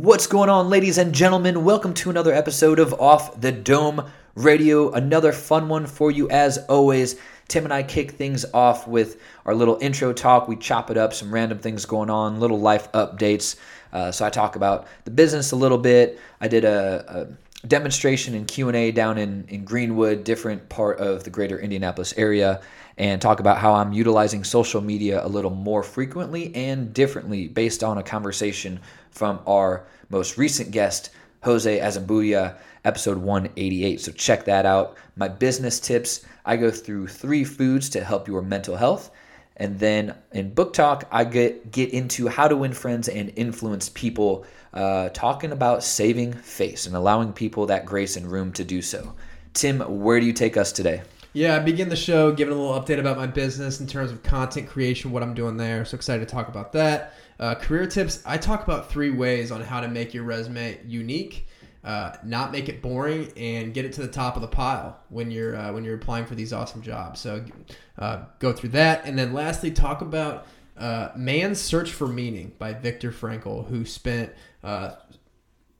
What's going on, ladies and gentlemen? Welcome to another episode of Off the Dome Radio. Another fun one for you, as always. Tim and I kick things off with our little intro talk. We chop it up, some random things going on, little life updates. Uh, so I talk about the business a little bit. I did a, a demonstration and Q&A down in, in Greenwood, different part of the greater Indianapolis area, and talk about how I'm utilizing social media a little more frequently and differently based on a conversation from our most recent guest, Jose Azambuya, episode 188. So check that out. My business tips I go through three foods to help your mental health. And then in book talk, I get, get into how to win friends and influence people, uh, talking about saving face and allowing people that grace and room to do so. Tim, where do you take us today? Yeah, I begin the show giving a little update about my business in terms of content creation, what I'm doing there. So excited to talk about that. Uh, career tips I talk about three ways on how to make your resume unique, uh, not make it boring, and get it to the top of the pile when you're uh, when you're applying for these awesome jobs. So uh, go through that, and then lastly, talk about uh, "Man's Search for Meaning" by Viktor Frankl, who spent uh,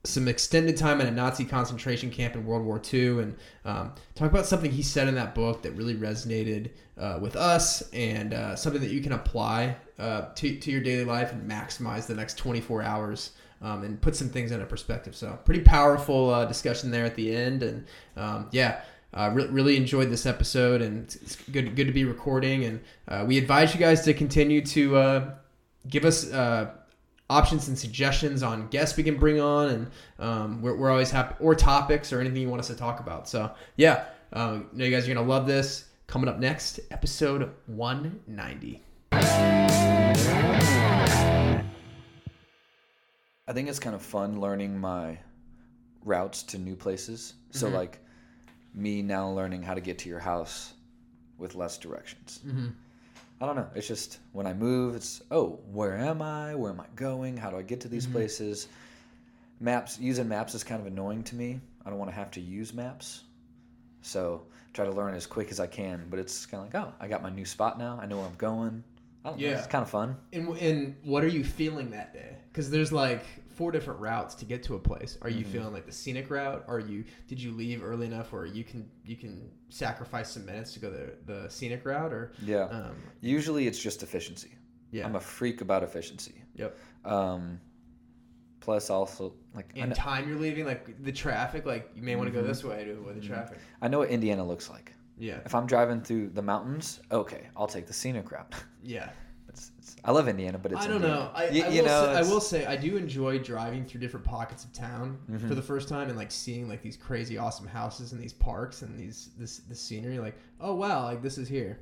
some extended time in a Nazi concentration camp in World War II, and um, talk about something he said in that book that really resonated uh, with us, and uh, something that you can apply uh, to, to your daily life and maximize the next 24 hours. Um, and put some things into perspective. So, pretty powerful uh, discussion there at the end, and um, yeah, uh, re- really enjoyed this episode, and it's, good good to be recording. And uh, we advise you guys to continue to uh, give us uh, options and suggestions on guests we can bring on, and um, we're, we're always happy or topics or anything you want us to talk about. So yeah, um, know you guys are gonna love this. Coming up next, episode 190. I think it's kind of fun learning my routes to new places. So, Mhm. like, me now learning how to get to your house with less directions. Mm-hmm. I don't know. It's just when I move, it's oh, where am I? Where am I going? How do I get to these Mhm. places? Maps using maps is kind of annoying to me. I don't want to have to use maps, so try to learn as quick as I can. But it's kind of like oh, I got my new spot now. I know where I'm going. I don't know. Yeah. It's kind of fun. And, and what are you feeling that day? Because there's like four different routes to get to a place. Are you Mhm. feeling like the scenic route? Are you did you leave early enough where you can you can sacrifice some minutes to go the the scenic route? Or Yeah. um, Usually, it's just efficiency. yeah, I'm a freak about efficiency. Yep. Um, plus, also like in time you're leaving like the traffic. Like you may want to go Mhm. this way to avoid the Mhm. traffic. I know what Indiana looks like. Yeah, If I'm driving through the mountains, okay, I'll take the scenic route. yeah. I love Indiana, but it's I don't Indiana. know. I, You- I, you will know, say, I will say I do enjoy driving through different pockets of town Mhm. for the first time and like seeing like these crazy awesome houses and these parks and these this this scenery. Like, oh wow, like this is here.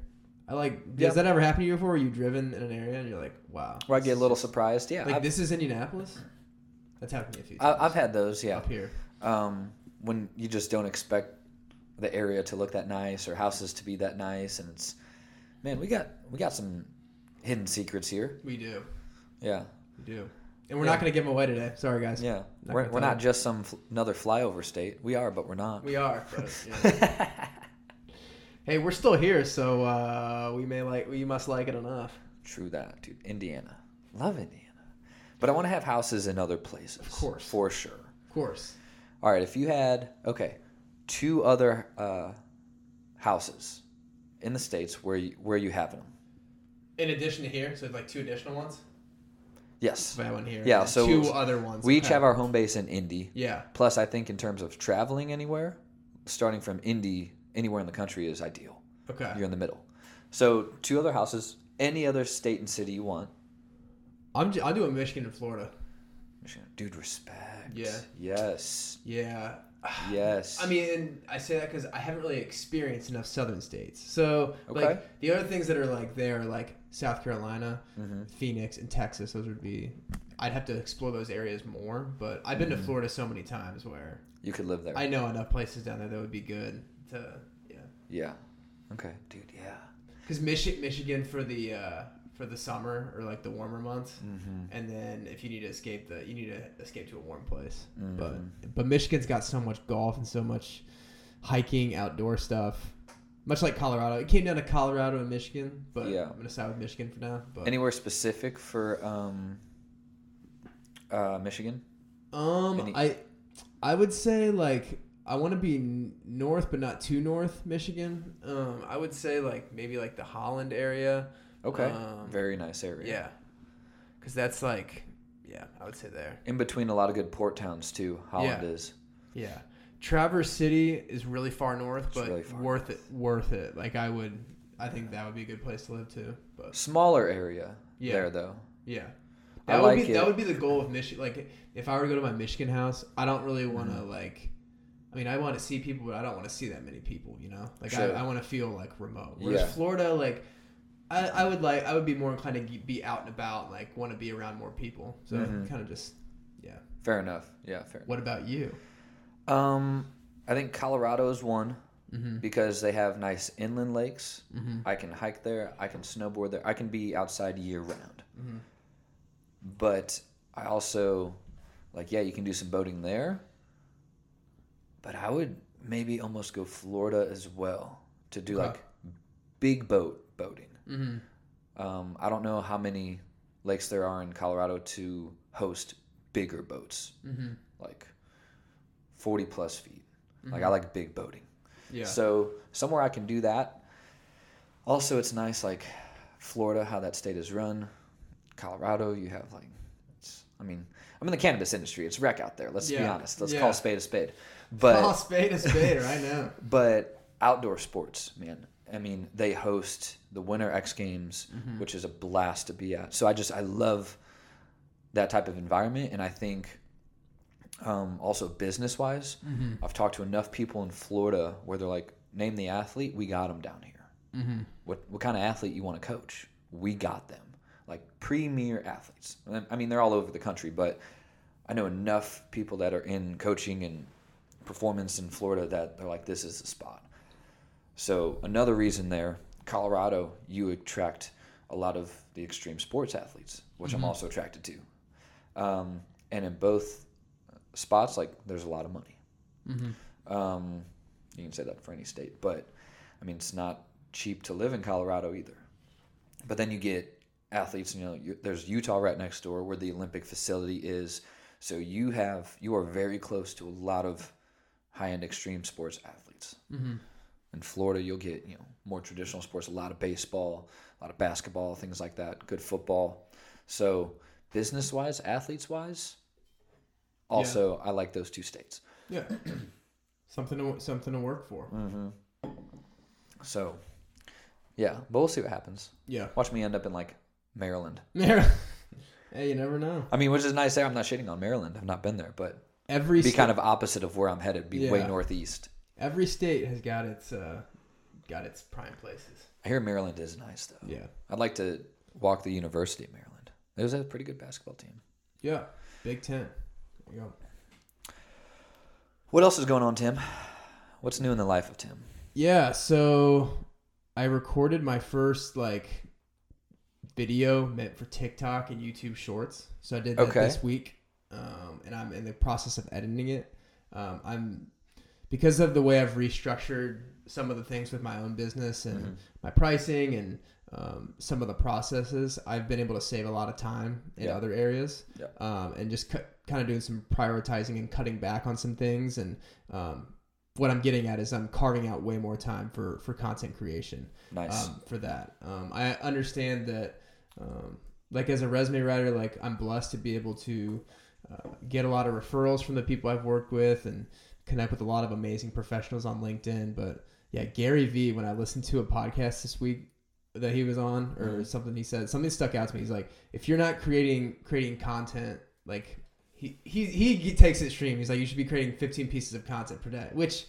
I like. Does Yeah. that ever happen to you before? Where you driven in an area and you're like, wow. Where I get a little surprised. Yeah, Like I've, this is Indianapolis. That's happened to me a few times. I, I've had those. Yeah, up here. um, when you just don't expect the area to look that nice or houses to be that nice, and it's man, we got we got some hidden secrets here. We do. Yeah, We do. And we're Yeah. not going to give them away today. Sorry, guys. yeah. Not we're we're not just some fl- another flyover state. We are, but we're not. We are. But, yeah. hey, we're still here, so uh, we may like. We must like it enough. True that, dude. Indiana. Love Indiana. But I want to have houses in other places. Of course. For sure. Of course. All right, if you had, okay, two other uh, houses in the States, where you, where you having them? In addition to here, so like two additional ones. Yes. I went here. Yeah, so two other ones. We each Okay. have our home base in Indy. Yeah. Plus, I think in terms of traveling anywhere, starting from Indy, anywhere in the country is ideal. Okay. You're in the middle. So, two other houses, any other state and city you want. I'm j- I'm doing Michigan and Florida. Michigan. Dude, respect. Yeah. Yes. Yeah. Yes. I mean, and I say that because I haven't really experienced enough southern states. So, Okay. like, the other things that are like there are like South Carolina, hmm Phoenix, and Texas. Those would be. I'd have to explore those areas more, but I've been Mhm. to Florida so many times where You could live there. I know enough places down there that would be good to. Yeah. yeah. Okay, dude. Yeah. Because Michi- Michigan for the uh, for the summer or like the warmer months, Mm-hmm. and then if you need to escape the you need to escape to a warm place. But but Michigan's got so much golf and so much hiking, outdoor stuff. Much like Colorado, it came down to Colorado and Michigan, but Yeah. I'm gonna side with Michigan for now. But Anywhere specific for um, uh, Michigan? Um, Any- I I would say like I want to be north, but not too north, Michigan. Um, I would say like maybe like the Holland area. Okay. Um, Very nice area. Yeah, because that's like yeah, I would say there. In between a lot of good port towns too. Holland Yeah. is. Yeah, Traverse City is really far north, but really far worth it. Worth it. Like I would, I think that would be a good place to live too. But Smaller area Yeah. there though. yeah, I that would like be it. that would be the goal of Michigan. Like if I were to go to my Michigan house, I don't really want to Mm-hmm. like. I mean, I want to see people, but I don't want to see that many people. You know, like Sure. I, I want to feel like remote. Whereas Yeah. Florida, like. I, I would like I would be more inclined to be out and about like want to be around more people so Mhm. kind of just yeah Fair enough. Yeah, fair. what about you Um, I think Colorado is one mm-hmm. because they have nice inland lakes. Mm-hmm. I can hike there. I can snowboard there. I can be outside year round. Mm-hmm. But I also like yeah, you can do some boating there. But I would maybe almost go Florida as well to do Okay. like big boat boating. Mm-hmm. Um, I don't know how many lakes there are in Colorado to host bigger boats, Mm-hmm. like 40 plus feet. Like I like big boating. yeah So somewhere I can do that. Also, it's nice, like Florida, how that state is run. Colorado, you have like, it's, I mean, I'm in the cannabis industry. It's wreck out there. Let's be honest. Let's Yeah. call a spade a spade. But Call spade a spade right now. but outdoor sports, man. I mean, they host the Winter X Games, Mm-hmm. which is a blast to be at. So I just I love that type of environment, and I think um, also business wise, Mm-hmm. I've talked to enough people in Florida where they're like, name the athlete, we got them down here. Mm-hmm. What what kind of athlete you want to coach? We got them, like premier athletes. I mean, they're all over the country, but I know enough people that are in coaching and performance in Florida that they're like, this is the spot. So another reason there, Colorado, you attract a lot of the extreme sports athletes, which I'm also attracted to. Um, and in both spots, like there's a lot of money. Mm-hmm. Um, you can say that for any state, but I mean it's not cheap to live in Colorado either. But then you get athletes. You know, there's Utah right next door where the Olympic facility is. So you have you are very close to a lot of high end extreme sports athletes. Mm-hmm. In Florida, you'll get you know more traditional sports, a lot of baseball, a lot of basketball, things like that. Good football. So business wise, athletes wise, also I like those two states. Yeah. something to something to work for. Mm-hmm. So, yeah, but we'll see what happens. Yeah. Watch me end up in like Maryland. Maryland. hey, you never know. I mean, which is nice there. I'm not shitting on Maryland. I've not been there, but Every be sta- kind of opposite of where I'm headed. Be way northeast. every state has got its uh, got its prime places. I hear Maryland is nice though. Yeah. I'd like to walk the University of Maryland. There's a pretty good basketball team. Yeah. Big Ten. Go. What else is going on, Tim? What's new in the life of Tim? Yeah, so I recorded my first like video meant for TikTok and YouTube Shorts. So I did that Okay. this week, um, and I'm in the process of editing it. Um, I'm because of the way I've restructured some of the things with my own business and Mhm. my pricing and um, some of the processes. I've been able to save a lot of time in Yeah. other areas, Yeah. um, and just cu- kind of doing some prioritizing and cutting back on some things and um, what I'm getting at is I'm carving out way more time for for content creation Nice. um, for that. Um, I understand that, um, like as a resume writer, like I'm blessed to be able to uh, get a lot of referrals from the people I've worked with and connect with a lot of amazing professionals on LinkedIn. But yeah, Gary Vee, when I listened to a podcast this week that he was on or Mhm. something he said, something stuck out to me. He's like, if you're not creating creating content, like he he he takes it extreme. He's like, you should be creating 15 pieces of content per day, which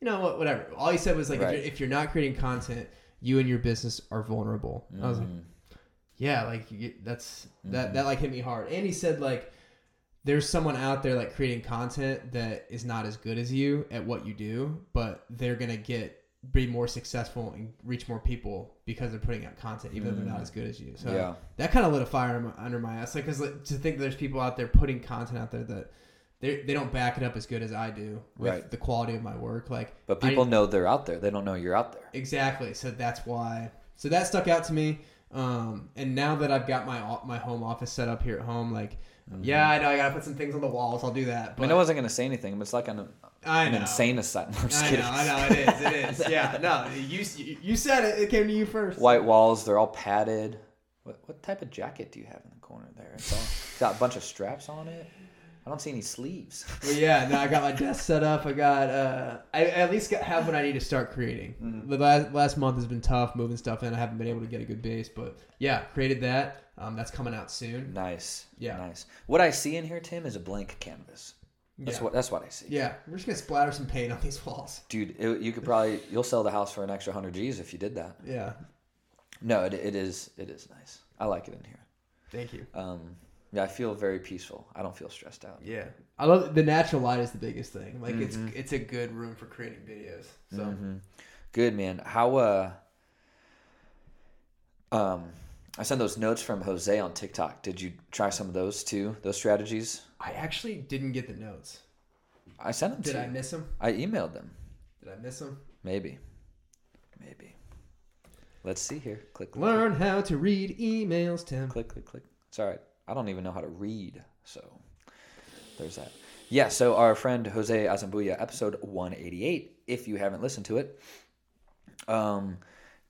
you know what, whatever. All he said was like, Right. if, you're, if you're not creating content, you and your business are vulnerable. I was like, Mhm. yeah, like that's that Mhm. that like hit me hard. And he said like, there's someone out there like creating content that is not as good as you at what you do, but they're gonna get be more successful and reach more people because they're putting out content, even though they're not Mm. as good as you. So yeah. that kind of lit a fire in my- under my ass. Like, cause like, to think there's people out there putting content out there that they they don't back it up as good as I do with Right. the quality of my work. Like, But I- people know they're out there. They don't know you're out there. Exactly. So that's why. So that stuck out to me. Um, and now that I've got my my home office set up here at home, like, Mm-hmm. yeah, I know I gotta put some things on the walls. I'll do that. I But mean, I wasn't gonna say anything, but it's like an, I an insane asylum. I'm just I kidding. know, I know, it is, it is. Yeah, no, you you said it. It came to you first. White walls, they're all padded. What what type of jacket do you have in the corner there? It's all it's got a bunch of straps on it. I don't see any sleeves. But yeah, no, I got my desk set up. I got, uh, I at least got, have what I need to start creating. Mm-hmm. The last, last month has been tough moving stuff in. I haven't been able to get a good base, but yeah, created that. Um, that's coming out soon. Nice. Yeah. Nice. What I see in here, Tim, is a blank canvas. That's Yeah. what that's what I see. Yeah, we're just gonna splatter some paint on these walls. Dude, it, you could probably you'll sell the house for an extra hundred G's if you did that. Yeah, No, it, it is it is nice. I like it in here. thank you. Um, yeah, I feel very peaceful. I don't feel stressed out. Yeah, I love the natural light is the biggest thing. Like Mm-hmm. it's it's a good room for creating videos. So Mhm. Good man. How uh um I sent those notes from Jose on TikTok. Did you try some of those too? Those strategies? I actually didn't get the notes. I sent them Did to I you. miss them? I emailed them. Did I miss them? Maybe. Maybe. Let's see here. Click click Learn how to read emails, Tim. click click click. It's all right. I don't even know how to read, so there's that. Yeah, so our friend Jose Azambuya, episode 188, if you haven't listened to it, um,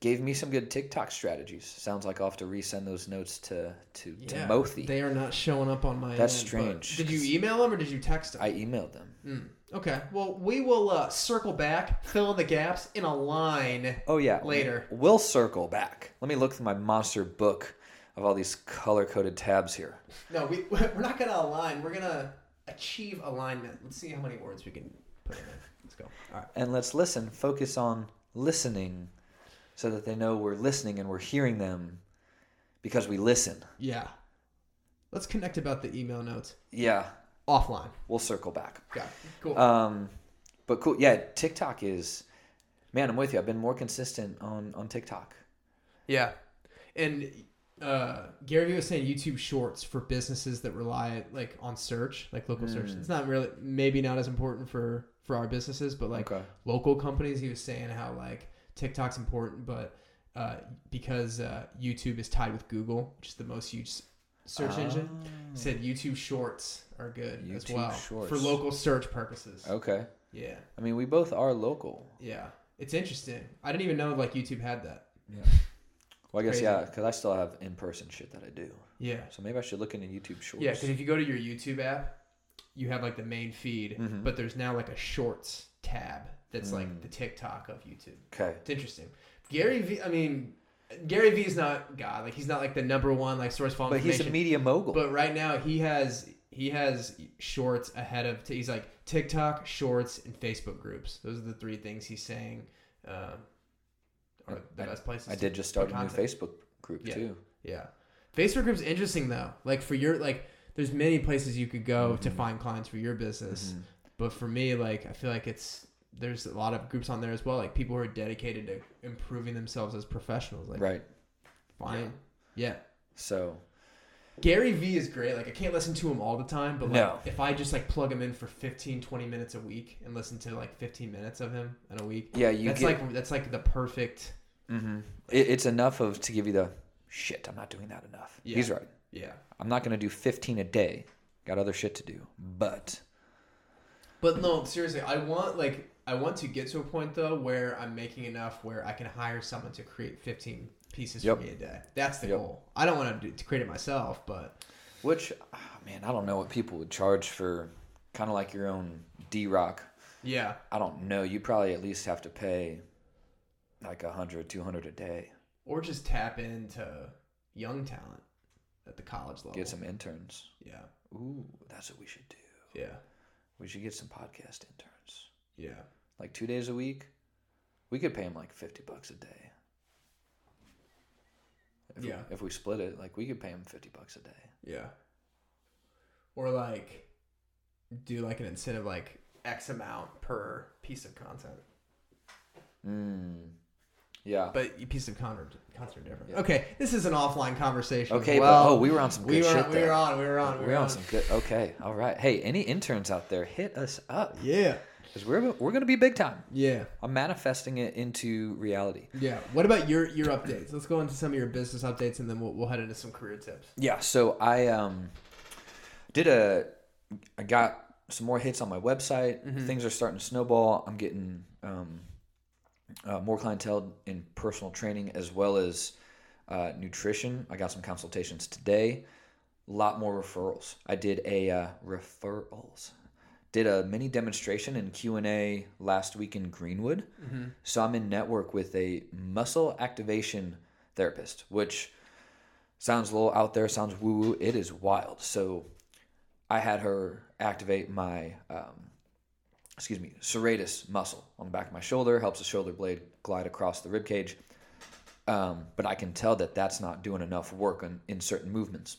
gave me some good TikTok strategies. Sounds like I'll have to resend those notes to to Timothy. They are not showing up on my. That's end, strange, Did you email them or did you text them? I emailed them. Hmm. Okay. Well, we will uh, circle back, fill in the gaps in a line. Oh yeah, Later. We'll circle back. Let me look through my monster book of all these color coded tabs here. No, we we're not gonna align. We're gonna achieve alignment. Let's see how many words we can put in. Let's go. All right. and let's listen. Focus on listening, so that they know we're listening and we're hearing them, because we listen. Yeah. Let's connect about the email notes Yeah, offline. we'll circle back. It. Cool. Um, but cool. Yeah, TikTok is. Man, I'm with you. I've been more consistent on on TikTok. Yeah, and uh, Gary Vee was saying YouTube Shorts for businesses that rely like on search, like local search. Mm. It's not really maybe not as important for for our businesses, but like Okay. local companies. He was saying how like TikTok's important, but uh, because uh, YouTube is tied with Google, which is the most used search engine, he said YouTube Shorts are good as YouTube well Shorts. for local search purposes. Okay. Yeah, I mean, we both are local. yeah, it's interesting. I didn't even know like YouTube had that. Yeah. Well, I guess Crazy. yeah, because I still have in person shit that I do. Yeah, So maybe I should look into YouTube Shorts. Yeah, because if you go to your YouTube app, you have like the main feed, Mhm. but there's now like a Shorts tab that's Mm. like the TikTok of YouTube. Okay. It's interesting. Gary Vee, I mean, Gary Vee is not God. Like he's not like the number one like source for But he's a media mogul. But right now he has he has Shorts ahead of. He's like TikTok, Shorts, and Facebook groups. Those are the three things he's saying. Um, the I- best places. I to did just start a new. Facebook group Yeah. too. Yeah. Facebook group's interesting though. Like for your like there's many places you could go to Mhm. find clients for your business. Mhm. But for me, like I feel like it's there's a lot of groups on there as well, like people who are dedicated to improving themselves as professionals. Like Right. fine. Yeah. So Gary Vee is great. Like I can't listen to him all the time, but like No. if I just like plug him in for 15, 20 minutes a week and listen to like 15 minutes of him in a week, yeah, you that's get. like that's like the perfect hmm it, it's enough of to give you the shit. I'm not doing that enough. Yeah. He's right. yeah. I'm not going to do 15 a day. Got other shit to do. But But no, seriously, I want like I want to get to a point though where I'm making enough where I can hire someone to create 15 pieces Yep. for me a day. That's the Yep. goal. I don't want to, do, to create it myself, but which, ah, man, I don't know what people would charge for, kind of like your own D Rock. yeah, I don't know. You probably at least have to pay like a hundred, two hundred a day. or just tap into young talent at the college level. Get some interns. Yeah, Ooh, that's what we should do. yeah, We should get some podcast interns. yeah. Like two days a week. We could pay them like fifty bucks a day. If Yeah. We, if we split it, like we could pay them fifty bucks a day. Yeah. Or like do like an incentive like X amount per piece of content. Mm. Yeah. But a piece of concert, concert different. Yeah. Okay, this is an offline conversation. Okay, well. but oh, we were on some good we were shit we were on we were on we We're were on some good. Okay, all right. Hey, any interns out there, hit us up. Yeah. because we're we're gonna be big time. Yeah. I'm manifesting it into reality. Yeah. What about your your updates? Let's go into some of your business updates, and then we'll, we'll head into some career tips. Yeah, so I um did a I got some more hits on my website. Things are starting to snowball. I'm getting um, uh, more clientele in personal training as well as uh, nutrition. I got some consultations today. A lot more referrals. I did a uh, referrals. Did a mini demonstration in Q and A last week in Greenwood. So I'm in network with a muscle activation therapist, which sounds a little out there, sounds woo woo. It is wild. So I had her activate my, um, excuse me, serratus muscle on the back of my shoulder, helps the shoulder blade glide across the rib cage. Um, but I can tell that that's not doing enough work on, in certain movements.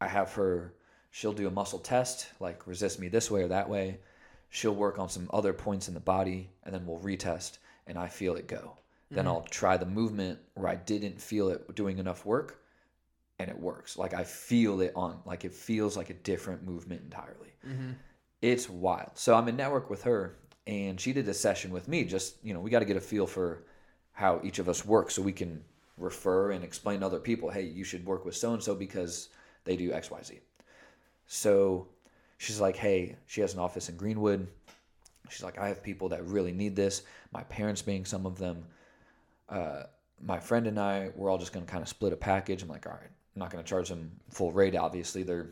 I have her, she'll do a muscle test, like resist me this way or that way. She'll work on some other points in the body, and then we'll retest, and I feel it go. Then I'll try the movement where I didn't feel it doing enough work, and it works. Like I feel it on, like it feels like a different movement entirely. It's wild. So I'm in network with her, and she did a session with me. Just you know, we got to get a feel for how each of us work, so we can refer and explain to other people, hey, you should work with so and so because they do X, Y, Z. So she's like, hey, she has an office in Greenwood. She's like, I have people that really need this. My parents being some of them. Uh, my friend and I, we're all just going to kind of split a package. I'm like, all right, I'm not going to charge them full rate. Obviously, they're,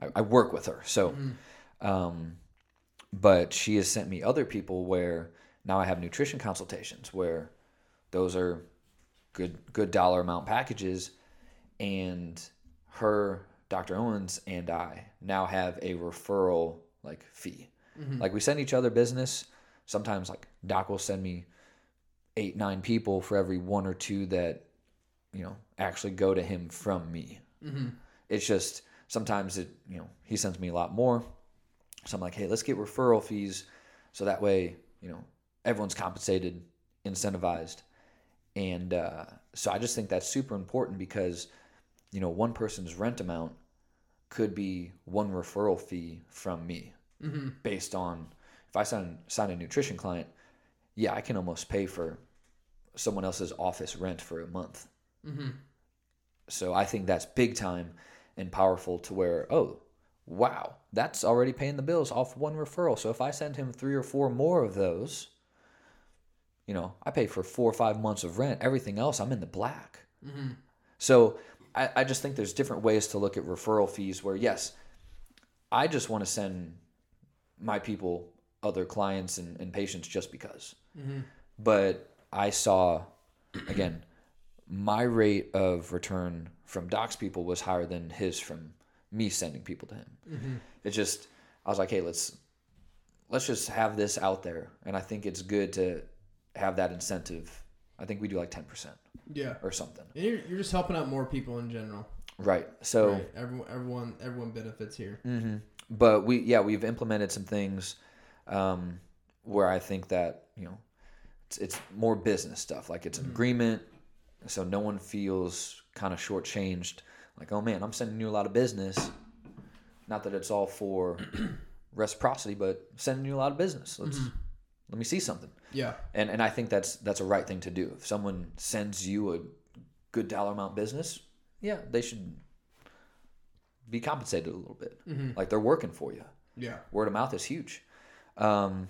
I, I work with her. So, um, but she has sent me other people where now I have nutrition consultations where those are good, good dollar amount packages. And her, Dr. Owens, and I now have a referral like fee. Like we send each other business. Sometimes like Doc will send me eight, nine people for every one or two that, you know, actually go to him from me. It's just sometimes it, you know, he sends me a lot more. So I'm like, hey, let's get referral fees so that way, you know, everyone's compensated, incentivized. And uh, so I just think that's super important because, you know, one person's rent amount could be one referral fee from me based on if I sign, sign a nutrition client, yeah, I can almost pay for someone else's office rent for a month. So I think that's big time and powerful to where, oh, wow, that's already paying the bills off one referral. So if I send him three or four more of those, you know, I pay for four or five months of rent. Everything else, I'm in the black. Mm-hmm. So I, I just think there's different ways to look at referral fees where, yes, I just want to send my people other clients and, and patients just because. Mm-hmm. But I saw, again, my rate of return from Doc's people was higher than his from me sending people to him. It's just, I was like, hey, let's let's just have this out there, and I think it's good to have that incentive. I think we do like ten percent Yeah. or something. And you're, you're just helping out more people in general. Right. So. Right. Everyone, everyone, everyone benefits here. hmm But we, yeah, we've implemented some things um, where I think that you know it's, it's more business stuff. Like it's an agreement, so no one feels kind of shortchanged. Like, oh man, I'm sending you a lot of business. Not that it's all for reciprocity, but sending you a lot of business. Let's let me see something. Yeah. And and I think that's that's a right thing to do. If someone sends you a good dollar amount business, yeah, they should be compensated a little bit. Like they're working for you. Yeah. Word of mouth is huge. Um,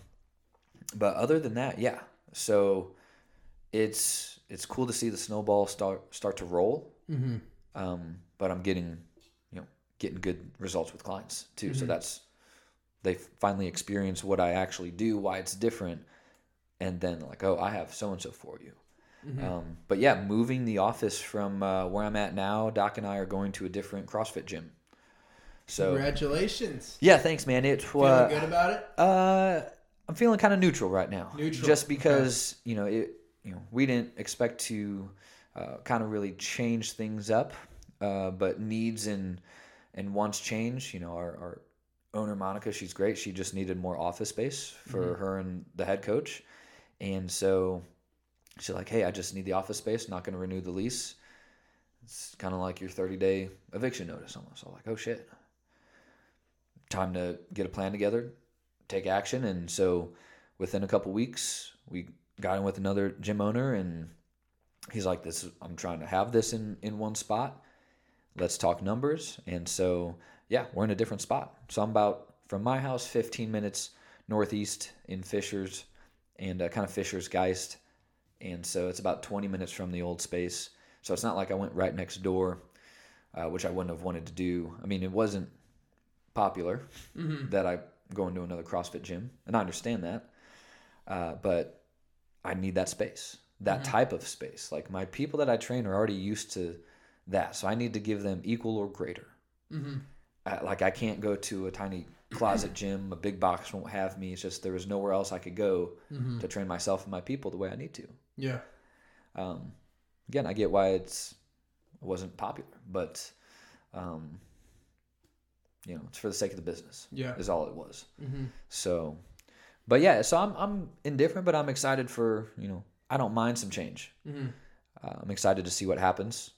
but other than that, yeah. So it's it's cool to see the snowball start start to roll. Mm-hmm. Um, but I'm getting you know getting good results with clients too. So that's they finally experience what I actually do, why it's different, and then like, oh, I have so and so for you. Um, but yeah, moving the office from uh, where I'm at now, Doc and I are going to a different CrossFit gym. So Congratulations. yeah, thanks, man. It Feeling uh, good about it? uh, I'm feeling kind of neutral right now. Neutral, just because you know it. You know, we didn't expect to uh, kind of really change things up, uh, but needs and and wants change. You know, our, our owner Monica, she's great. She just needed more office space for Mm-hmm. her and the head coach, and so she's like, "Hey, I just need the office space. Not going to renew the lease." It's kind of like your 30 day eviction notice almost. I'm like, "Oh shit." Time to get a plan together, take action. And so within a couple weeks, we got in with another gym owner, and he's like, "This, I'm trying to have this in in one spot. Let's talk numbers." And so yeah, we're in a different spot. So I'm about from my house, 15 minutes northeast in Fishers, and uh, kind of Fishers Geist, and so it's about 20 minutes from the old space. So it's not like I went right next door, uh, which I wouldn't have wanted to do. I mean, it wasn't popular that I go into another CrossFit gym, and I understand that. Uh, but I need that space, that type of space. Like my people that I train are already used to that, so I need to give them equal or greater. Uh, like I can't go to a tiny closet gym, a big box won't have me. It's just there was nowhere else I could go to train myself and my people the way I need to. Yeah. Um, again, I get why it's it wasn't popular, but um, you know, it's for the sake of the business. Yeah. is all it was. So, but yeah, so I'm I'm indifferent, but I'm excited for you know I don't mind some change. Uh, I'm excited to see what happens.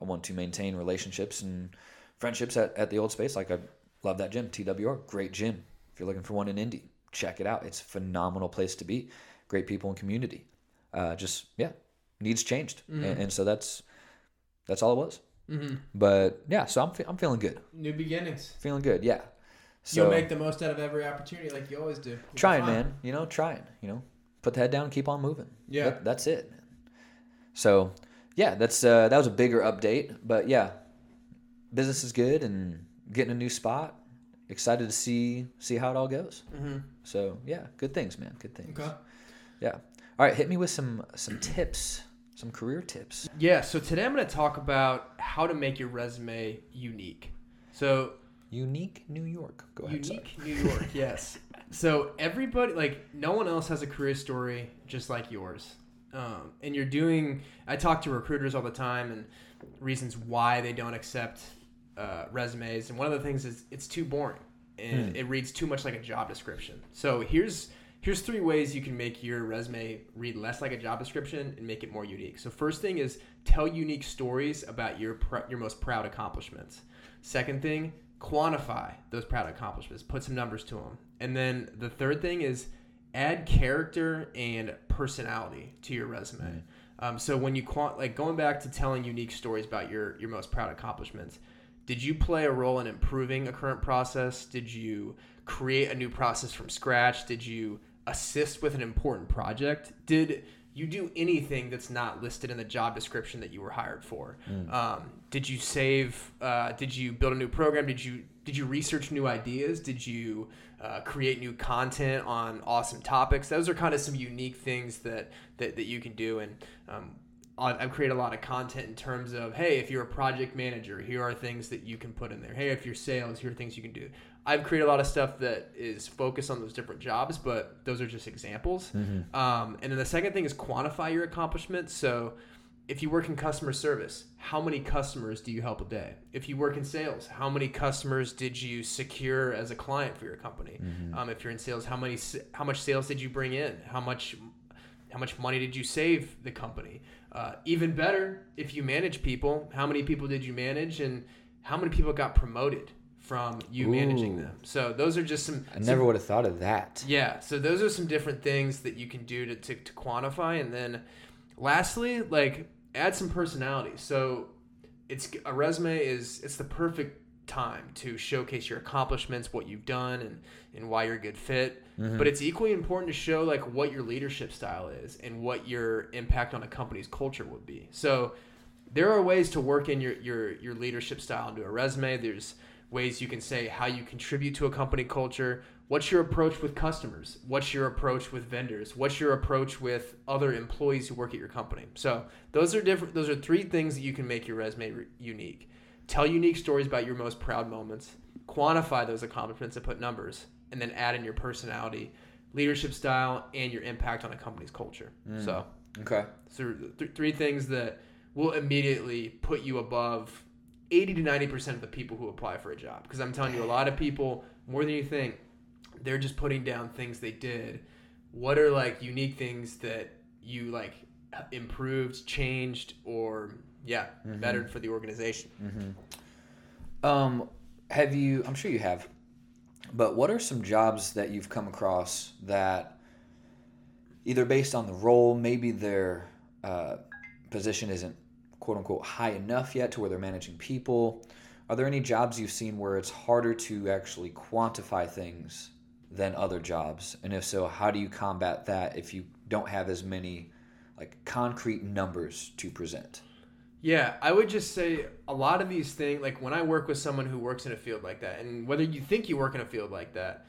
I want to maintain relationships and friendships at, at the old space. Like I love that gym, TWR, great gym. If you're looking for one in Indy, check it out. It's a phenomenal place to be. Great people and community. Uh, just yeah, needs changed, and, and so that's that's all it was. But yeah, so I'm fe- I'm feeling good, New beginnings. feeling good. Yeah. So You'll make the most out of every opportunity, like you always do. You'll be trying, fine. man. You know, trying. You know, put the head down, and keep on moving. Yeah. That- that's it. Man. So yeah, that's uh, that was a bigger update, but yeah, business is good and getting a new spot. Excited to see see how it all goes. Mm-hmm. So yeah, good things, man. Good things. Okay. Yeah. All right, hit me with some some tips, some career tips. Yeah. So today I'm going to talk about how to make your resume unique. So Unique New York. Go ahead. sorry. Unique New York, yes. So everybody, like, no one else has a career story just like yours. Um, and you're doing. I talk to recruiters all the time and reasons why they don't accept uh, resumes. And one of the things is it's too boring and it reads too much like a job description. So here's here's three ways you can make your resume read less like a job description and make it more unique. So first thing is tell unique stories about your pr- your most proud accomplishments. Second thing, quantify those proud accomplishments. Put some numbers to them. And then the third thing is add character and personality to your resume. Um, so when you quant like going back to telling unique stories about your your most proud accomplishments, did you play a role in improving a current process? Did you create a new process from scratch? Did you assist with an important project? Did you do anything that's not listed in the job description that you were hired for? Um, did you save? Uh, did you build a new program? Did you did you research new ideas? Did you uh, create new content on awesome topics? Those are kind of some unique things that that, that you can do and. Um, I've created a lot of content in terms of, hey, if you're a project manager, here are things that you can put in there. Hey, if you're sales, here are things you can do. I've created a lot of stuff that is focused on those different jobs, but those are just examples. Um, and then the second thing is quantify your accomplishments. So if you work in customer service, how many customers do you help a day? If you work in sales, how many customers did you secure as a client for your company? Um, if you're in sales, how many how much sales did you bring in? How much how much money did you save the company? Uh, even better, if you manage people, how many people did you manage, and how many people got promoted from you managing them? So those are just some. I some- never would have thought of that. yeah, so those are some different things that you can do to, to, to quantify, and then lastly, like add some personality. So it's a resume is it's the perfect time to showcase your accomplishments, what you've done, and and why you're a good fit. Mm-hmm. But it's equally important to show like what your leadership style is and what your impact on a company's culture would be. So there are ways to work in your your your leadership style into a resume. There's ways you can say how you contribute to a company culture. What's your approach with customers? What's your approach with vendors? What's your approach with other employees who work at your company? So those are different. Those are three things that you can make your resume re- unique. Tell unique stories about your most proud moments. Quantify those accomplishments and put numbers, and then add in your personality, leadership style, and your impact on a company's culture. Mm. So Okay. so th- three things that will immediately put you above 80 to 90% of the people who apply for a job. Because I'm telling you, a lot of people, more than you think, they're just putting down things they did. What are like unique things that you like improved, changed, or yeah, bettered for the organization? Um, have you? I'm sure you have. But what are some jobs that you've come across that either based on the role, maybe their uh, position isn't quote unquote high enough yet to where they're managing people? Are there any jobs you've seen where it's harder to actually quantify things than other jobs? And if so, how do you combat that if you don't have as many like concrete numbers to present? Yeah, I would just say a lot of these things, like when I work with someone who works in a field like that, and whether you think you work in a field like that,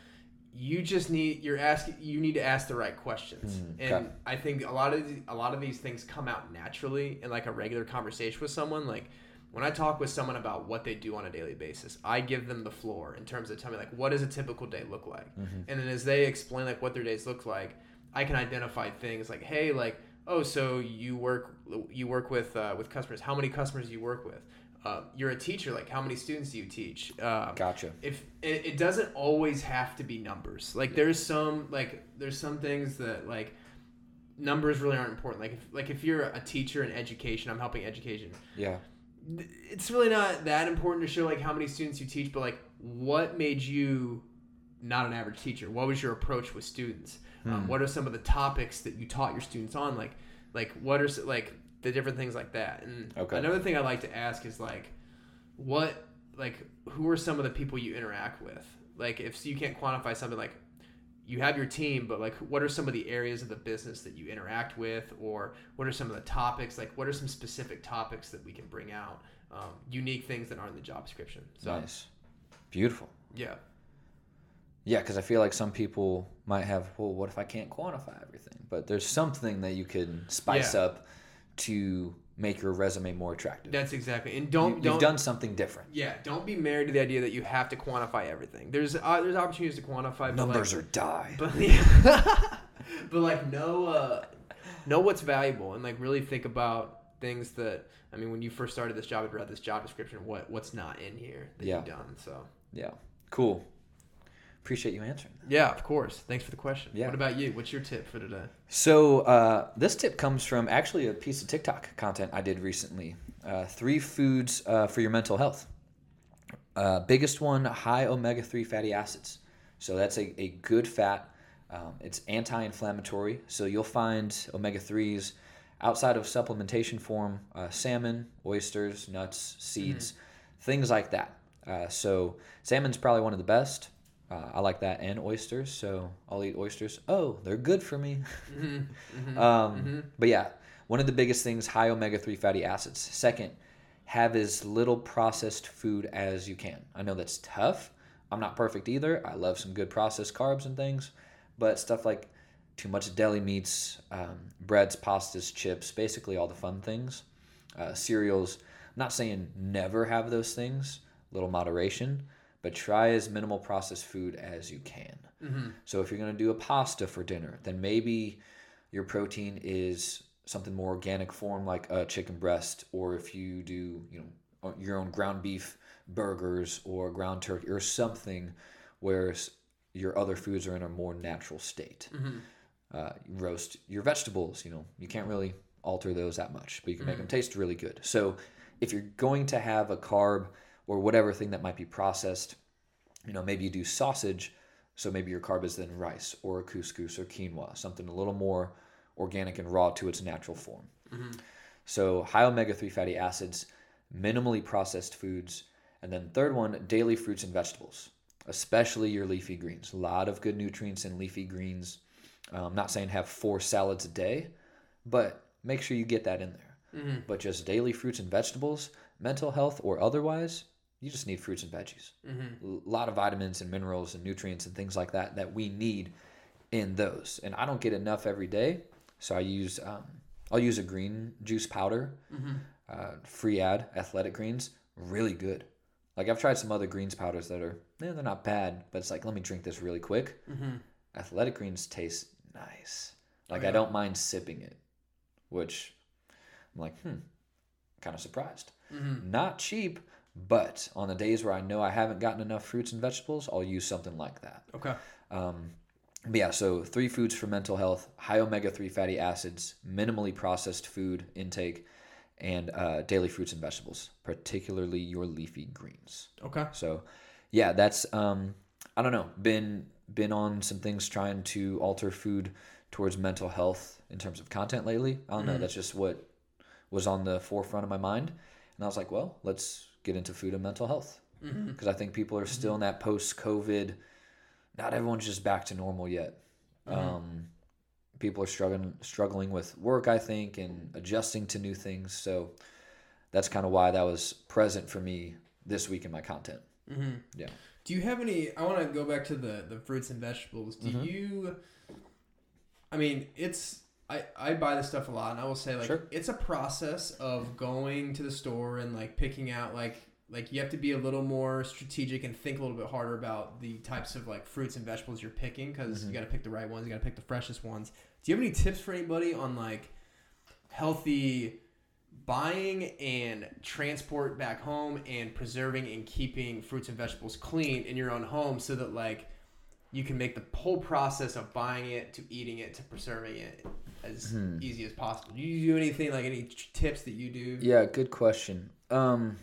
you just need you're asking you need to ask the right questions, Mm, and okay. I think a lot of the, a lot of these things come out naturally in like a regular conversation with someone. Like when I talk with someone about what they do on a daily basis, I give them the floor in terms of telling me like what does a typical day look like, Mm-hmm. and then as they explain like what their days look like, I can identify things like hey like oh so you work you work with uh, with customers how many customers do you work with uh, you're a teacher like how many students do you teach? Uh, Gotcha. if it, it doesn't always have to be numbers. Like there's some like there's some things that like numbers really aren't important. Like if like if you're a teacher in education i'm helping education. Yeah. it's really not that important to show like how many students you teach but like what made you not an average teacher? What was your approach with students? Um, what are some of the topics that you taught your students on? Like like what are like the different things like that and Okay. another thing i like to ask is like what like who are some of the people you interact with like if you can't quantify something like you have your team but like what are some of the areas of the business that you interact with or what are some of the topics like what are some specific topics that we can bring out um, unique things that aren't in the job description so Nice. Beautiful. yeah Yeah, because I feel like some people might have, well, what if I can't quantify everything? But there's something that you can spice Yeah. up to make your resume more attractive. that's exactly and You, don't you've don't done something different. yeah don't be married to the idea that you have to quantify everything there's uh, there's opportunities to quantify but, Numbers like, are die. but yeah. but like know uh, know what's valuable and like really think about things that I mean when you first started this job, I read this job description. What what's not in here that Yeah. you've done? So yeah, cool. Appreciate you answering that. yeah, of course. Thanks for the question. Yeah. What about you? What's your tip for today? So uh, this tip comes from actually a piece of TikTok content I did recently. Uh, three foods uh, for your mental health. Uh, biggest one, high omega three fatty acids. So that's a, a good fat. Um, it's anti-inflammatory. So you'll find omega threes outside of supplementation form, uh, salmon, oysters, nuts, seeds, things like that. Uh, so salmon's probably one of the best. Uh, I like that and oysters, so I'll eat oysters. Oh, they're good for me. um, But yeah, one of the biggest things high omega 3 fatty acids. Second, have as little processed food as you can. I know that's tough. I'm not perfect either. I love some good processed carbs and things, but stuff like too much deli meats, um, breads, pastas, chips, basically all the fun things, uh, cereals. I'm not saying never have those things, little moderation, but try as minimal processed food as you can. Mm-hmm. So if you're going to do a pasta for dinner, then maybe your protein is something more organic form like a chicken breast, or if you do, you know, uh, your own ground beef burgers or ground turkey or something where your other foods are in a more natural state. Mm-hmm. Uh, you roast your vegetables, you know, you can't really alter those that much, but you can make mm-hmm. them taste really good. So if you're going to have a carb or whatever thing that might be processed, you know, maybe you do sausage, so maybe your carb is then rice or couscous or quinoa, something a little more organic and raw to its natural form. So high omega 3 fatty acids, minimally processed foods, and then third one, daily fruits and vegetables, especially your leafy greens. A lot of good nutrients in leafy greens. Uh, I'm not saying have four salads a day, but make sure you get that in there. But just daily fruits and vegetables, mental health or otherwise, you just need fruits and veggies. A lot of vitamins and minerals and nutrients and things like that that we need in those. And I don't get enough every day, so I use um, I'll use a green juice powder, uh, free ad athletic greens, really good. Like I've tried some other greens powders that are eh, they're not bad, but it's like let me drink this really quick. Athletic greens taste nice. Like I don't mind sipping it, which I'm like, hmm, kind of surprised. Not cheap, but on the days where I know I haven't gotten enough fruits and vegetables, I'll use something like that. Okay. Um, but yeah, so three foods for mental health: high omega three fatty acids, minimally processed food intake, and uh, daily fruits and vegetables, particularly your leafy greens. Okay. So, yeah, that's um, I don't know, been been on some things trying to alter food towards mental health in terms of content lately. I don't know. That's just what was on the forefront of my mind, and I was like, well, let's get into food and mental health because I think people are still in that post-COVID. Not everyone's just back to normal yet. Um, people are struggling struggling with work, I think, and adjusting to new things. So that's kind of why that was present for me this week in my content. Yeah. Do you have any? I want to go back to the the fruits and vegetables. Do Mm-hmm. you? I mean, it's I I buy this stuff a lot, and I will say like Sure. it's a process of going to the store and like picking out like like you have to be a little more strategic and think a little bit harder about the types of like fruits and vegetables you're picking because Mm-hmm. you got to pick the right ones. You got to pick the freshest ones. Do you have any tips for anybody on like healthy? buying and transport back home and preserving and keeping fruits and vegetables clean in your own home so that like you can make the whole process of buying it to eating it to preserving it as easy as possible. Do you do anything like any tips that you do? Yeah, good question. Um,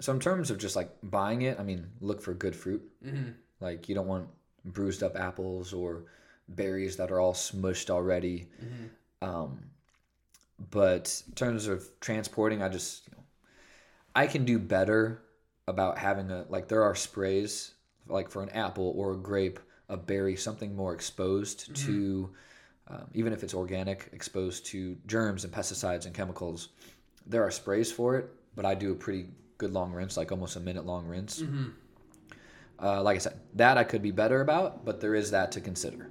so in terms of just like buying it, I mean, look for good fruit. Mm-hmm. Like you don't want bruised up apples or berries that are all smushed already. Um, but in terms of transporting, I just you know, I can do better about having a like there are sprays like for an apple or a grape, a berry, something more exposed to um, even if it's organic, exposed to germs and pesticides and chemicals. There are sprays for it, but I do a pretty good long rinse, like almost a minute long rinse. Uh, like I said, that I could be better about, but there is that to consider.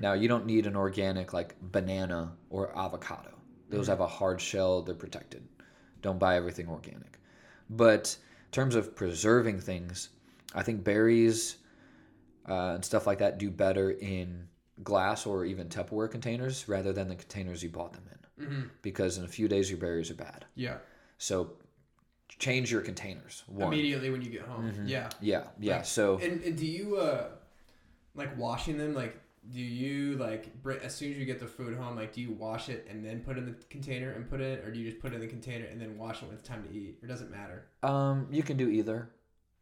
Now, you don't need an organic like banana or avocado. Those have a hard shell, they're protected. Don't buy everything organic. But in terms of preserving things, I think berries uh, and stuff like that do better in glass or even Tupperware containers rather than the containers you bought them in. Because in a few days, your berries are bad. Yeah. So change your containers. One. Immediately when you get home. Yeah. Yeah, yeah. Like, so and, and do you uh like washing them like do you like as soon as you get the food home like do you wash it and then put it in the container and put it or do you just put it in the container and then wash it when it's time to eat or does it matter um, you can do either.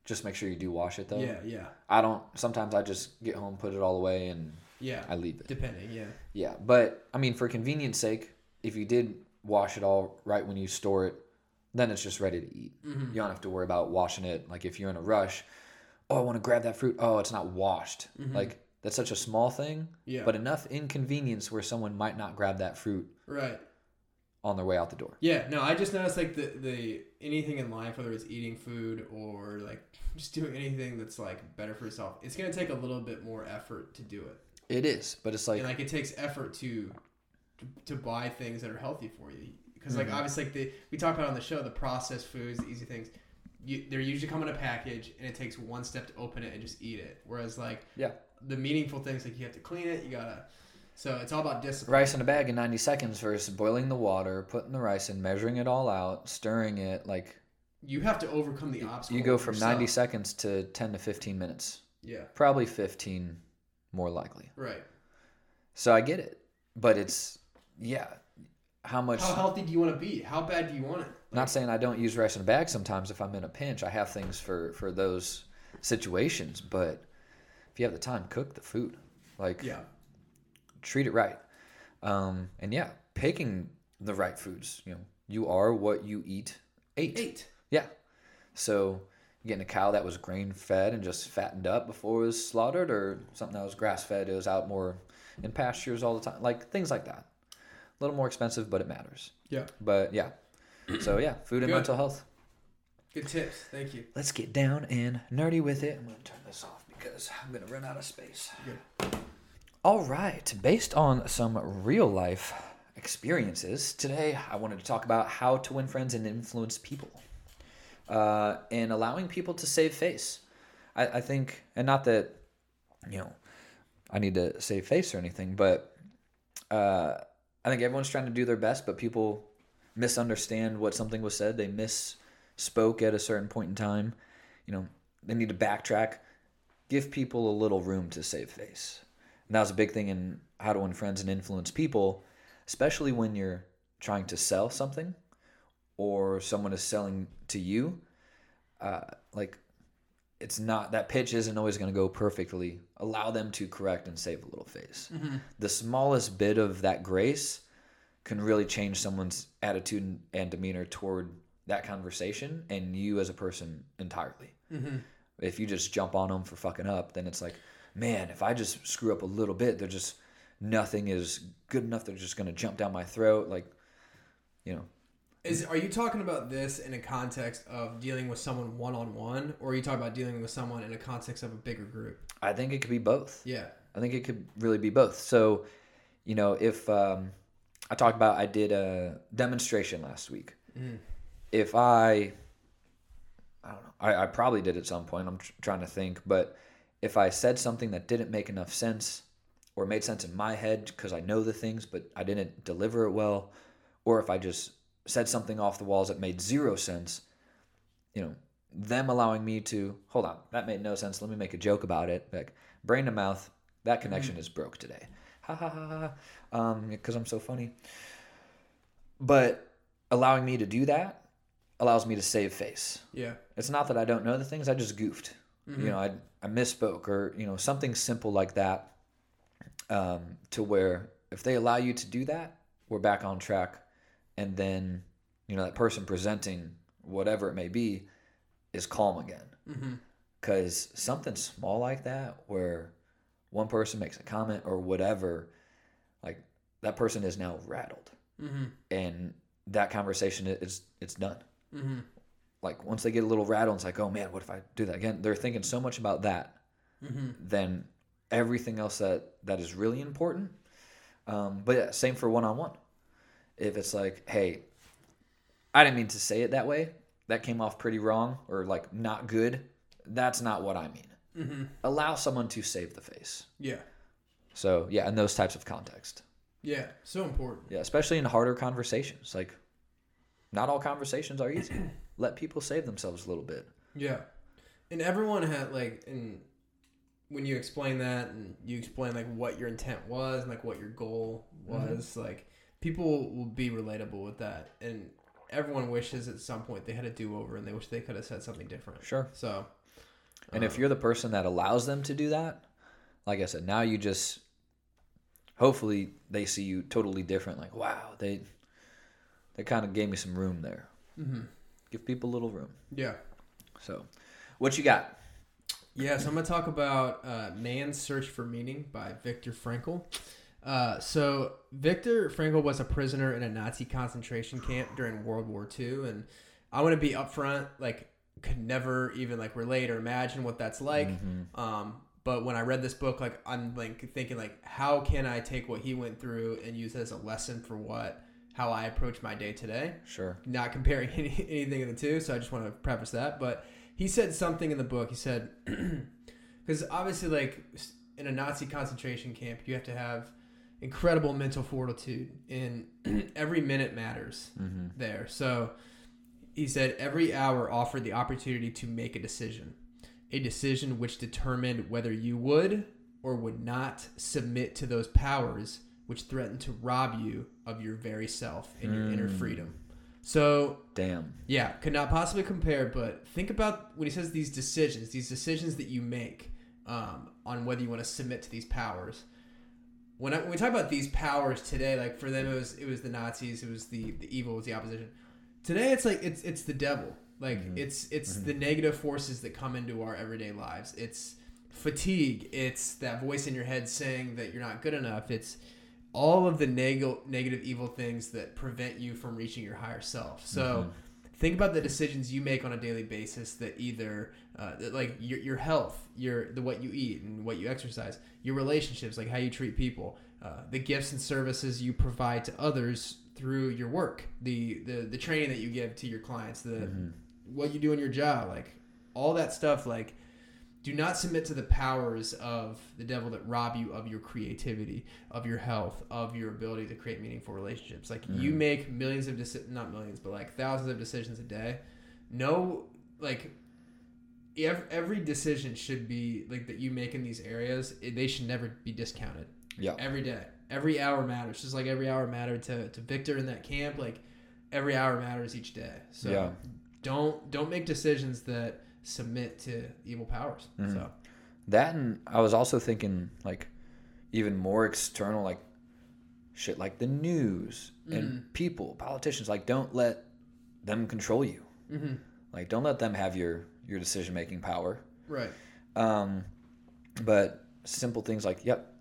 Just make sure you do wash it though. yeah yeah I don't. Sometimes I just get home, put it all away, and yeah I leave it. depending yeah Yeah, but I mean, for convenience sake, if you did wash it all right when you store it, then it's just ready to eat. Mm-hmm. You don't have to worry about washing it. Like if you're in a rush, oh, I want to grab that fruit. Oh, it's not washed. Like that's such a small thing, Mm-hmm. Yeah. but enough inconvenience where someone might not grab that fruit right on their way out the door. yeah no i just noticed like the the anything in life whether it's eating food or like just doing anything that's like better for yourself it's gonna take a little bit more effort to do it It is, but it's like, and like it takes effort to to, to buy things that are healthy for you because like mm-hmm. obviously like the we talk about on the show the processed foods the easy things you, they're usually come in a package and it takes one step to open it and just eat it whereas like yeah, the meaningful things like you have to clean it you gotta so it's all about discipline rice in a bag in 90 seconds versus boiling the water, putting the rice in, measuring it all out, stirring it. Like you have to overcome the obstacle you go from yourself. 90 seconds to 10 to 15 minutes. yeah Probably 15 more likely. right So I get it. But it's yeah, how much how healthy do you want to be how bad do you want it not saying I don't use rice in a bag sometimes if I'm in a pinch. I have things for for those situations, but if you have the time, cook the food. Like yeah treat it right. Um, and yeah, picking the right foods. You know, you are what you eat. Eight. eight Yeah. So getting a cow that was grain fed and just fattened up before it was slaughtered, or something that was grass fed. It was out more in pastures all the time. Like things like that. A little more expensive, but it matters. yeah But yeah. So yeah, food and Good. mental health. good tips thank you Let's get down and nerdy with it. I'm gonna turn this off because I'm gonna run out of space. Good. All right, based on some real life experiences, today I wanted to talk about how to win friends and influence people, uh, and allowing people to save face. I, I think, and not that you know, I need to save face or anything, but uh, I think everyone's trying to do their best, but people misunderstand what something was said. They misspoke at a certain point in time. You know, they need to backtrack. Give people a little room to save face. And that was a big thing in how to win friends and influence people, especially when you're trying to sell something or someone is selling to you. Uh, like, it's not that pitch isn't always going to go perfectly. Allow them to correct and save a little face. The smallest bit of that grace can really change someone's attitude and demeanor toward that conversation and you as a person entirely. If you just jump on them for fucking up, then it's like, man, if I just screw up a little bit, they're just nothing is good enough. They're just going to jump down my throat. Like, you know, Is are you talking about this in a context of dealing with someone one on one, or are you talking about dealing with someone in a context of a bigger group? I think it could be both. Yeah. I think it could really be both. So, you know, if um, I talked about, I did a demonstration last week. If I, I don't know, I, I probably did at some point. I'm tr- trying to think, but if I said something that didn't make enough sense, or made sense in my head because I know the things, but I didn't deliver it well, or if I just said something off the walls that made zero sense, you know, them allowing me to hold on, that made no sense. Let me make a joke about it. Like brain to mouth, that connection is broke today. Ha ha ha ha. Um, because I'm so funny. But allowing me to do that allows me to save face. Yeah. It's not that I don't know the things, I just goofed. You know, I, I misspoke or, you know, something simple like that um, to where if they allow you to do that, we're back on track. And then, you know, that person presenting whatever it may be is calm again. Mm-hmm. Because something small like that, where one person makes a comment or whatever, like that person is now rattled. Mm-hmm. And that conversation is it's done mm-hmm. like once they get a little rattled, it's like, oh man, what if I do that again? They're thinking so much about that, then everything else that that is really important. Um, but yeah, same for one on one. If it's like, hey, I didn't mean to say it that way. That came off pretty wrong or like not good. That's not what I mean. Mm-hmm. Allow someone to save the face. Yeah. So yeah, in those types of context. Yeah. So important. Yeah, especially in harder conversations. Like, not all conversations are easy. Let people save themselves a little bit. Yeah. And everyone had like and when you explain that and you explain like what your intent was and like what your goal mm-hmm. was, like people will be relatable with that. And everyone wishes at some point they had a do over and they wish they could have said something different. Sure. So And if you're the person that allows them to do that, like I said, now you just hopefully they see you totally different. Like, wow, they they kind of gave me some room there. Mm-hmm. Give people a little room. yeah. So, what you got? Yeah, so I'm going to talk about uh, Man's Search for Meaning by Viktor Frankl. Uh, so, Viktor Frankl was a prisoner in a Nazi concentration camp during World War II. And I want to be upfront, like, could never even, like, relate or imagine what that's like. Um, but when I read this book, like, I'm, like, thinking, like, how can I take what he went through and use it as a lesson for what, how I approach my day today? Sure. not comparing any, anything of the two, so I just want to preface that. But he said something in the book. He said, because obviously, like in a Nazi concentration camp, you have to have incredible mental fortitude, and every minute matters there. So he said, every hour offered the opportunity to make a decision, a decision which determined whether you would or would not submit to those powers which threaten to rob you of your very self and your inner freedom. So Damn. yeah, could not possibly compare, but think about when he says these decisions, these decisions that you make um, on whether you want to submit to these powers. When, I, when we talk about these powers today, like for them, it was it was the Nazis, it was the the evil, it was the opposition. Today, it's like it's it's the devil. Like mm-hmm. it's it's mm-hmm. the negative forces that come into our everyday lives. It's fatigue. It's that voice in your head saying that you're not good enough. It's all of the neg- negative evil things that prevent you from reaching your higher self. So mm-hmm. Think about the decisions you make on a daily basis that either uh, that like your, your health, your the what you eat and what you exercise, your relationships, like how you treat people, uh, the gifts and services you provide to others through your work, the the the training that you give to your clients, the what you do in your job, like all that stuff, like do not submit to the powers of the devil that rob you of your creativity, of your health, of your ability to create meaningful relationships. Like you mm-hmm. make millions of deci- not millions, but like thousands of decisions a day. No, like every, every decision should be like that you make in these areas. They should never be discounted. Yeah. Every day, every hour matters. Just like every hour mattered to to Viktor in that camp. Like every hour matters each day. So Yeah. don't don't make decisions that submit to evil powers. Mhm. So That and I was also thinking like even more external like shit like the news and people, politicians like don't let them control you. hmm Like don't let them have your your decision making power. right, Um but simple things like yep,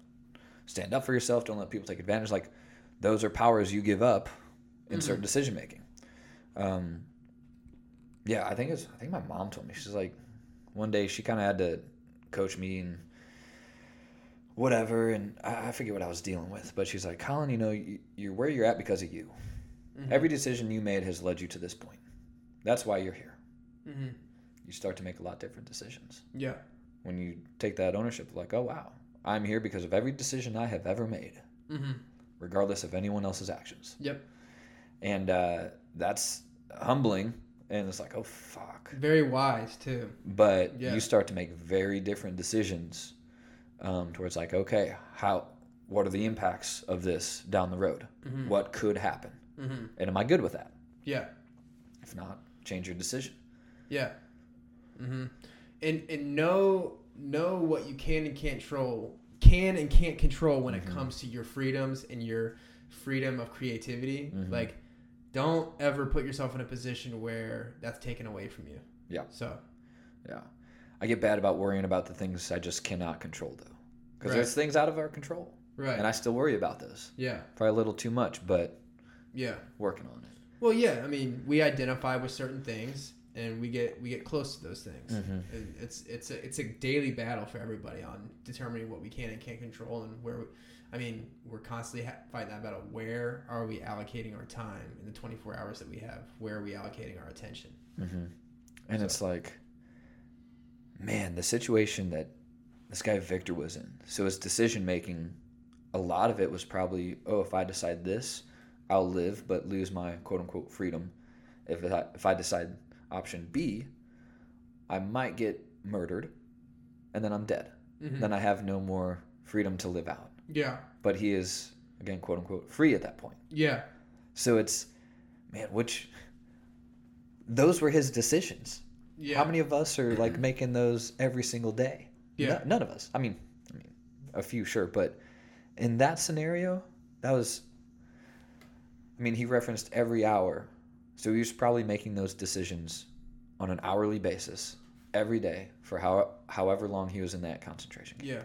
stand up for yourself, don't let people take advantage like those are powers you give up in certain decision making. Um yeah, I think it's I think my mom told me she's like one day she kind of had to coach me and whatever and I, I forget what I was dealing with, but she's like, "Colin, you know, you, you're where you're at because of you. Every decision you made has led you to this point. That's why you're here. hmm You start to make a lot different decisions." yeah, when you take that ownership like oh wow i'm here because of every decision i have ever made hmm regardless of anyone else's actions yep, and uh, that's humbling and it's like oh fuck very wise too. but Yeah. you start to make very different decisions um, towards like okay how what are the impacts of this down the road Mhm. what could happen hmm and am i good with that Yeah, if not change your decision yeah, hmm and and know know what you can and can't control, can and can't control when Mm-hmm. it comes to your freedoms and your freedom of creativity. Mhm. Like, don't ever put yourself in a position where that's taken away from you. Yeah. So yeah i get bad about worrying about the things i just cannot control though because Right. there's things out of our control right. and i still worry about those yeah. probably a little too much, but Yeah. working on it. Well, yeah. I mean, we identify with certain things, and we get we get close to those things. Mhm. It's it's a it's a daily battle for everybody on determining what we can and can't control, and where. I mean, we're constantly ha- fighting that battle. Where are we allocating our time in the 24 hours that we have? Where are we allocating our attention? Mm-hmm. And it's like, man, the situation that this guy Viktor was in. So his decision making, a lot of it was probably, oh, if I decide this, I'll live but lose my quote unquote freedom. If I, if I decide option B, I might get murdered, and then I'm dead. Mhm. Then I have no more freedom to live out. Yeah. But he is again, quote unquote, free at that point. Yeah. So it's, man, which those were his decisions. Yeah. How many of us are like making those every single day? Yeah. No- none of us. I mean, I mean, a few sure, but in that scenario, that was. I mean, he referenced every hour, so he was probably making those decisions on an hourly basis every day for how however long he was in that concentration. camp. Yeah.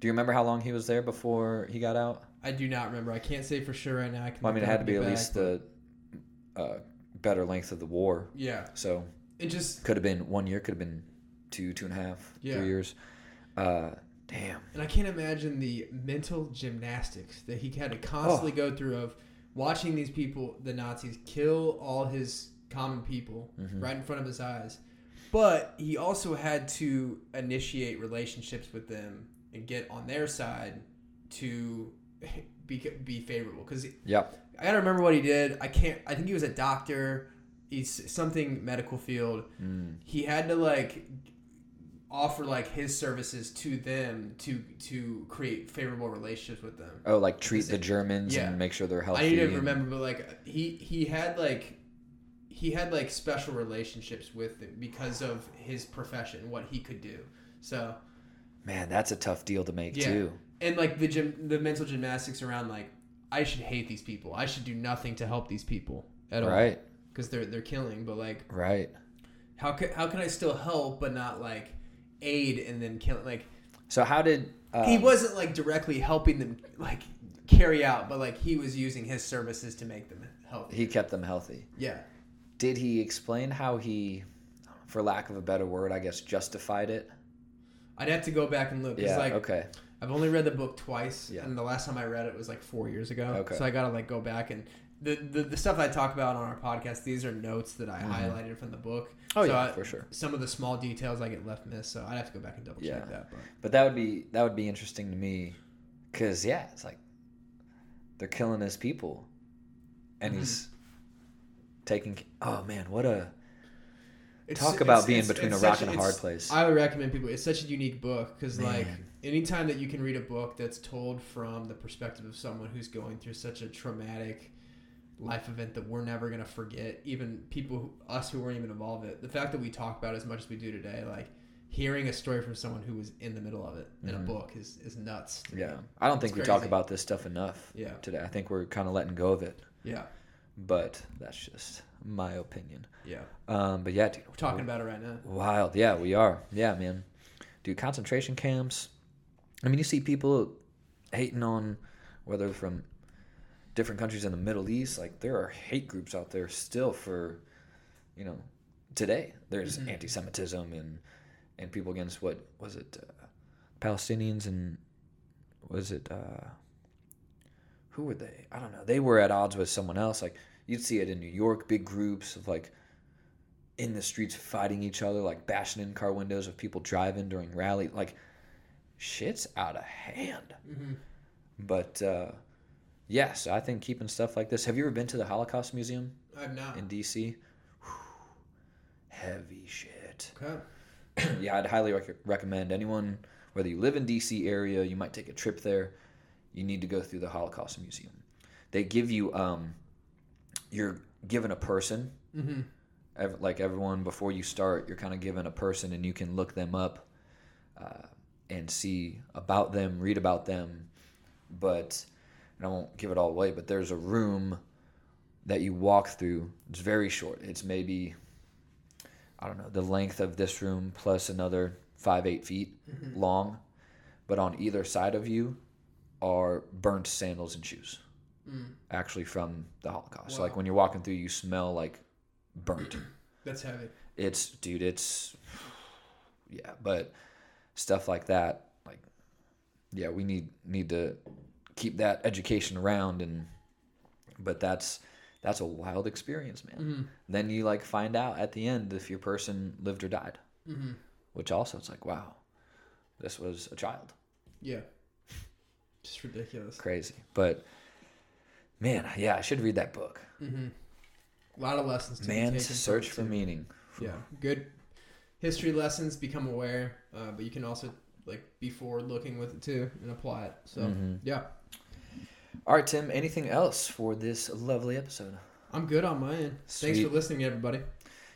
Do you remember how long he was there before he got out? I do not remember. I can't say for sure right now. I, Well, I mean, it had to be at get least the uh, better length of the war. Yeah. So It just could have been one year, could have been two, two and a half, Yeah. three years. Uh, damn. And I can't imagine the mental gymnastics that he had to constantly Oh. go through of watching these people, the Nazis, kill all his common people Mhm. right in front of his eyes. But he also had to initiate relationships with them and get on their side to be, be favorable. Because yeah, I gotta remember what he did. I can't. I think he was a doctor. He's something medical field. Mm. He had to like offer like his services to them to to create favorable relationships with them. Oh, like treat the Germans Yeah. and make sure they're healthy. I need to remember, but like he he had like he had like special relationships with them because of his profession, what he could do. So Man, that's a tough deal to make Yeah. too. and like the gym, the mental gymnastics around like I should hate these people. I should do nothing to help these people at all Right. because they're they're killing. But like Right. how can how can I still help but not like aid and then kill like So how did uh, he wasn't like directly helping them like carry out, but like he was using his services to make them healthy. he kept them healthy? Yeah. Did he explain how he, for lack of a better word, I guess, justified it? I'd have to go back and look. 'cause, Yeah. like okay. I've only read the book twice, Yeah. and the last time I read it was like four years ago. Okay. So I gotta like go back and the, the the stuff I talk about on our podcast. These are notes that I Mhm. highlighted from the book. Oh So yeah, I- for sure. Some of the small details I get left missed, so I'd have to go back and double check Yeah. that. But But that would be that would be interesting to me, because yeah, it's like they're killing his people, and Mhm. he's taking. Oh man, what a It's- talk it's- about being it's- between a rock such- and a hard place. I would recommend people. It's such a unique book because like anytime that you can read a book that's told from the perspective of someone who's going through such a traumatic life event that we're never gonna forget. Even people, who, us who weren't even involved in it. The fact that we talk about it as much as we do today, like hearing a story from someone who was in the middle of it in a book is is nuts. to me. Mm-hmm. Yeah, I don't think It's we talk about this stuff enough. Yeah. today. I think we're kind of letting go of it, Yeah. but that's just my opinion. Yeah. Um, but yeah, dude, We're talking about it right now. Wild. Yeah, we are. Yeah, man. Dude, concentration camps. I mean, you see people hating on whether from different countries in the Middle East. Like, there are hate groups out there still for, you know, today. There's Mm-hmm. anti Semitism and, and people against what was it? Uh, Palestinians and was it, uh, who were they? I don't know. They were at odds with someone else. Like, you'd see it in New York, big groups of like, in the streets fighting each other, like bashing in car windows of people driving during rally. Like, shit's out of hand. Mm-hmm. But uh, yes, I think keeping stuff like this. Have you ever been to the Holocaust Museum I've not. in DC? Whew. Heavy shit. Okay. yeah, I'd highly rec- recommend anyone, whether you live in DC area, you might take a trip there. You need to go through the Holocaust Museum. They give you, um, you're given a person Mm-hmm. like everyone before you start you're kind of given a person and you can look them up uh, and see about them read about them but and i won't give it all away but there's a room that you walk through it's very short it's maybe i don't know the length of this room plus another five eight feet long but on either side of you are burnt sandals and shoes actually from the holocaust so like when you're walking through you smell like burnt That's heavy. it's dude it's yeah but stuff like that like yeah we need need to keep that education around and but that's that's a wild experience man Mm-hmm. then you like find out at the end if your person lived or died Mm-hmm. which also it's like wow this was a child Yeah. Just ridiculous. crazy but man yeah i should read that book Mm-hmm. A lot of lessons to taken search for too. meaning Yeah, good history lessons. Become aware, uh, but you can also like be forward looking with it too and apply it. So Mhm. yeah, all right tim anything else for this lovely episode I'm good on my end. Thanks for listening, everybody.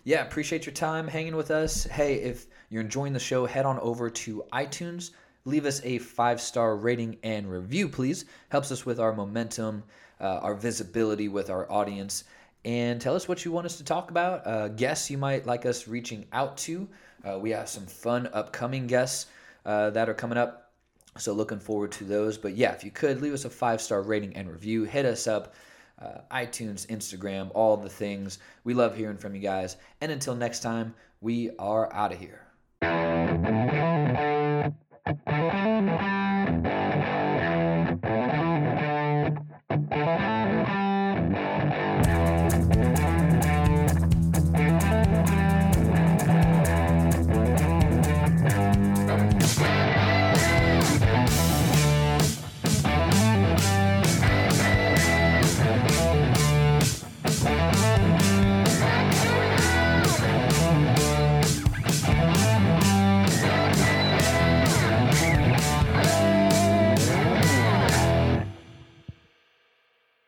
yeah, appreciate your time hanging with us. Hey, if you're enjoying the show, head on over to iTunes. Leave us a five star rating and review, please. Helps us with our momentum, uh, our visibility with our audience. And tell us what you want us to talk about. Uh, guests you might like us reaching out to. Uh, we have some fun upcoming guests uh, that are coming up. So looking forward to those. But yeah, if you could leave us a five star rating and review, hit us up. Uh, iTunes, Instagram, all the things. We love hearing from you guys. And until next time, we are out of here.